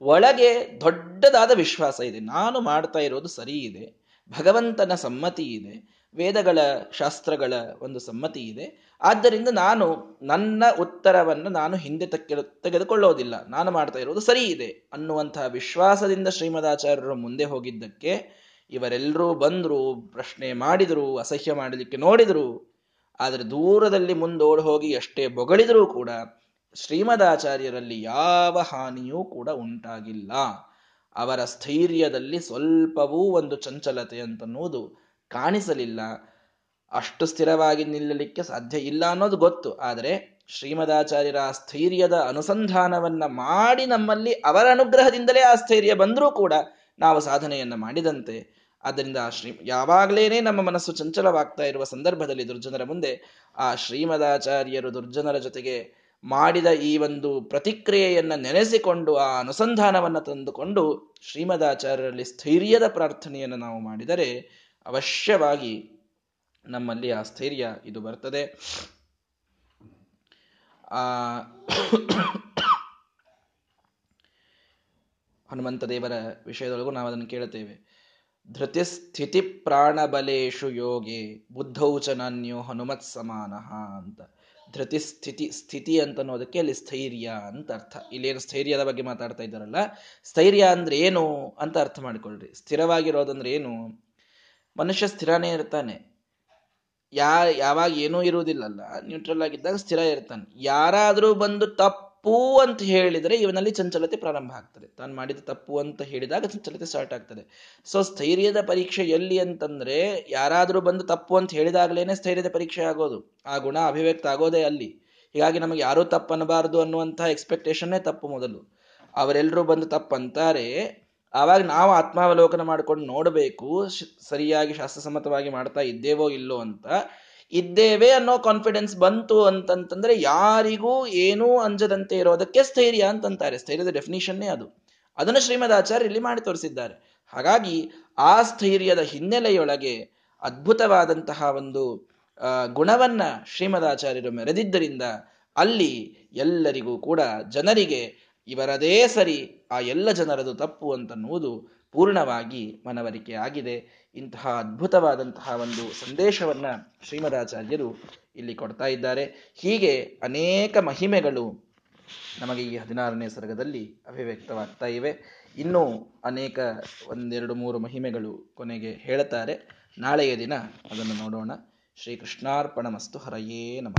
ಒಳಗೆ ದೊಡ್ಡದಾದ ವಿಶ್ವಾಸ ಇದೆ. ನಾನು ಮಾಡ್ತಾ ಇರೋದು ಸರಿ ಇದೆ. ಭಗವಂತನ ಸಮ್ಮತಿ ಇದೆ. ವೇದಗಳ ಶಾಸ್ತ್ರಗಳ ಒಂದು ಸಮ್ಮತಿ ಇದೆ. ಆದ್ದರಿಂದ ನಾನು ನನ್ನ ಉತ್ತರವನ್ನು ನಾನು ಹಿಂದೆ ತೆಗೆ ತೆಗೆದುಕೊಳ್ಳೋದಿಲ್ಲ. ನಾನು ಮಾಡ್ತಾ ಇರೋದು ಸರಿ ಇದೆ ಅನ್ನುವಂತಹ ವಿಶ್ವಾಸದಿಂದ ಶ್ರೀಮದಾಚಾರ್ಯರು ಮುಂದೆ ಹೋಗಿದ್ದಕ್ಕೆ ಇವರೆಲ್ಲರೂ ಬಂದರು, ಪ್ರಶ್ನೆ ಮಾಡಿದರು, ಅಸಹ್ಯ ಮಾಡಲಿಕ್ಕೆ ನೋಡಿದರು. ಆದರೆ ದೂರದಲ್ಲಿ ಮುಂದೋಡಿ ಹೋಗಿ ಎಷ್ಟೇ ಬೊಗಳಿದರೂ ಕೂಡ ಶ್ರೀಮದಾಚಾರ್ಯರಲ್ಲಿ ಯಾವ ಹಾನಿಯೂ ಕೂಡ ಉಂಟಾಗಿಲ್ಲ. ಅವರ ಸ್ಥೈರ್ಯದಲ್ಲಿ ಸ್ವಲ್ಪವೂ ಒಂದು ಚಂಚಲತೆ ಅಂತನ್ನುವುದು ಕಾಣಿಸಲಿಲ್ಲ. ಅಷ್ಟು ಸ್ಥಿರವಾಗಿ ನಿಲ್ಲಲಿಕ್ಕೆ ಸಾಧ್ಯ ಇಲ್ಲ ಅನ್ನೋದು ಗೊತ್ತು. ಆದರೆ ಶ್ರೀಮದಾಚಾರ್ಯರ ಆ ಸ್ಥೈರ್ಯದ ಅನುಸಂಧಾನವನ್ನ ಮಾಡಿ ನಮ್ಮಲ್ಲಿ ಅವರ ಅನುಗ್ರಹದಿಂದಲೇ ಆ ಸ್ಥೈರ್ಯ ಬಂದರೂ ಕೂಡ ನಾವು ಸಾಧನೆಯನ್ನ ಮಾಡಿದಂತೆ. ಆದ್ದರಿಂದ ಆ ಶ್ರೀ, ಯಾವಾಗಲೇನೆ ನಮ್ಮ ಮನಸ್ಸು ಚಂಚಲವಾಗ್ತಾ ಇರುವ ಸಂದರ್ಭದಲ್ಲಿ ದುರ್ಜನರ ಮುಂದೆ ಆ ಶ್ರೀಮದಾಚಾರ್ಯರು ದುರ್ಜನರ ಜೊತೆಗೆ ಮಾಡಿದ ಈ ಒಂದು ಪ್ರತಿಕ್ರಿಯೆಯನ್ನ ನೆನೆಸಿಕೊಂಡು ಆ ಅನುಸಂಧಾನವನ್ನು ತಂದುಕೊಂಡು ಶ್ರೀಮದಾಚಾರ್ಯರಲ್ಲಿ ಸ್ಥೈರ್ಯದ ಪ್ರಾರ್ಥನೆಯನ್ನು ನಾವು ಮಾಡಿದರೆ ಅವಶ್ಯವಾಗಿ ನಮ್ಮಲ್ಲಿ ಆ ಸ್ಥೈರ್ಯ ಇದು ಬರ್ತದೆ. ಆ ಹನುಮಂತ ದೇವರ ವಿಷಯದೊಳಗೂ ನಾವು ಅದನ್ನು ಕೇಳುತ್ತೇವೆ. ಧೃತಿ ಸ್ಥಿತಿ ಪ್ರಾಣಬಲೇಶು ಯೋಗೆ ಬುದ್ಧೌಚನನ್ಯೋ ಹನುಮತ್ ಸಮಾನಃ ಅಂತ. ಧೃತಿ ಸ್ಥಿತಿ ಸ್ಥಿತಿ ಅಂತ ಅನ್ನೋದಕ್ಕೆ ಅಲ್ಲಿ ಸ್ಥೈರ್ಯ ಅಂತ ಅರ್ಥ. ಇಲ್ಲೇನು ಸ್ಥೈರ್ಯದ ಬಗ್ಗೆ ಮಾತಾಡ್ತಾ ಇದ್ದಾರಲ್ಲ? ಸ್ಥೈರ್ಯ ಅಂದ್ರೆ ಏನು ಅಂತ ಅರ್ಥ ಮಾಡ್ಕೊಳ್ರಿ. ಸ್ಥಿರವಾಗಿರೋದಂದ್ರೆ ಏನು? ಮನುಷ್ಯ ಸ್ಥಿರನೇ ಇರ್ತಾನೆ. ಯಾ, ಯಾವಾಗ ಏನೂ ಇರುವುದಿಲ್ಲಲ್ಲ. ನ್ಯೂಟ್ರಲ್ ಆಗಿದ್ದಾಗ ಸ್ಥಿರ ಇರ್ತಾನೆ. ಯಾರಾದರೂ ಬಂದು ತಪ್ಪು ಅಂತ ಹೇಳಿದರೆ ಇವನಲ್ಲಿ ಚಂಚಲತೆ ಪ್ರಾರಂಭ ಆಗ್ತದೆ. ತಾನು ಮಾಡಿದ ತಪ್ಪು ಅಂತ ಹೇಳಿದಾಗ ಚಂಚಲತೆ ಸ್ಟಾರ್ಟ್ ಆಗ್ತದೆ. ಸೊ ಸ್ಥೈರ್ಯದ ಪರೀಕ್ಷೆ ಎಲ್ಲಿ ಅಂತಂದ್ರೆ, ಯಾರಾದರೂ ಬಂದು ತಪ್ಪು ಅಂತ ಹೇಳಿದಾಗಲೇನೆ ಸ್ಥೈರ್ಯದ ಪರೀಕ್ಷೆ ಆಗೋದು. ಆ ಗುಣ ಅಭಿವ್ಯಕ್ತ ಆಗೋದೇ ಅಲ್ಲಿ. ಹೀಗಾಗಿ ನಮಗೆ ಯಾರೂ ತಪ್ಪನ್ನಬಾರದು ಅನ್ನುವಂಥ ಎಕ್ಸ್ಪೆಕ್ಟೇಷನ್ನೇ ತಪ್ಪು ಮೊದಲು. ಅವರೆಲ್ಲರೂ ಬಂದು ತಪ್ಪಂತಾರೆ ಆವಾಗ ನಾವು ಆತ್ಮಾವಲೋಕನ ಮಾಡ್ಕೊಂಡು ನೋಡಬೇಕು ಸರಿಯಾಗಿ ಶಾಸ್ತ್ರಸಮ್ಮತವಾಗಿ ಮಾಡ್ತಾ ಇದ್ದೇವೋ ಇಲ್ಲೋ ಅಂತ. ಇದ್ದೇವೆ ಅನ್ನೋ ಕಾನ್ಫಿಡೆನ್ಸ್ ಬಂತು ಅಂತಂತಂದ್ರೆ ಯಾರಿಗೂ ಏನೂ ಅಂಜದಂತೆ ಇರೋದಕ್ಕೆ ಸ್ಥೈರ್ಯ ಅಂತಂತಾರೆ. ಸ್ಥೈರ್ಯದ ಡೆಫಿನಿಷನ್ನೇ ಅದು. ಅದನ್ನು ಶ್ರೀಮದ್ ಆಚಾರ್ಯ ಇಲ್ಲಿ ಮಾಡಿ ತೋರಿಸಿದ್ದಾರೆ. ಹಾಗಾಗಿ ಆ ಸ್ಥೈರ್ಯದ ಹಿನ್ನೆಲೆಯೊಳಗೆ ಅದ್ಭುತವಾದಂತಹ ಒಂದು ಗುಣವನ್ನ ಶ್ರೀಮದಾಚಾರ್ಯರು ಮೆರೆದಿದ್ದರಿಂದ ಅಲ್ಲಿ ಎಲ್ಲರಿಗೂ ಕೂಡ ಜನರಿಗೆ ಇವರದೇ ಸರಿ ಆ ಎಲ್ಲ ಜನರದು ತಪ್ಪು ಅಂತನ್ನುವುದು ಪೂರ್ಣವಾಗಿ ಮನವರಿಕೆ ಆಗಿದೆ. ಇಂತಹ ಅದ್ಭುತವಾದಂತಹ ಒಂದು ಸಂದೇಶವನ್ನ ಶ್ರೀಮದಾಚಾರ್ಯರು ಇಲ್ಲಿ ಕೊಡ್ತಾ ಇದ್ದಾರೆ. ಹೀಗೆ ಅನೇಕ ಮಹಿಮೆಗಳು ನಮಗೆ ಈ ಹದಿನಾರನೇ ಸರ್ಗದಲ್ಲಿ ಅಭಿವ್ಯಕ್ತವಾಗ್ತಾ ಇವೆ. ಇನ್ನೂ ಅನೇಕ ಒಂದೆರಡು ಮೂರು ಮಹಿಮೆಗಳು ಕೊನೆಗೆ ಹೇಳುತ್ತಾರೆ. ನಾಳೆಯ ದಿನ ಅದನ್ನು ನೋಡೋಣ. ಶ್ರೀಕೃಷ್ಣಾರ್ಪಣ ಮಸ್ತು ಹರಯೇ ನಮಃ.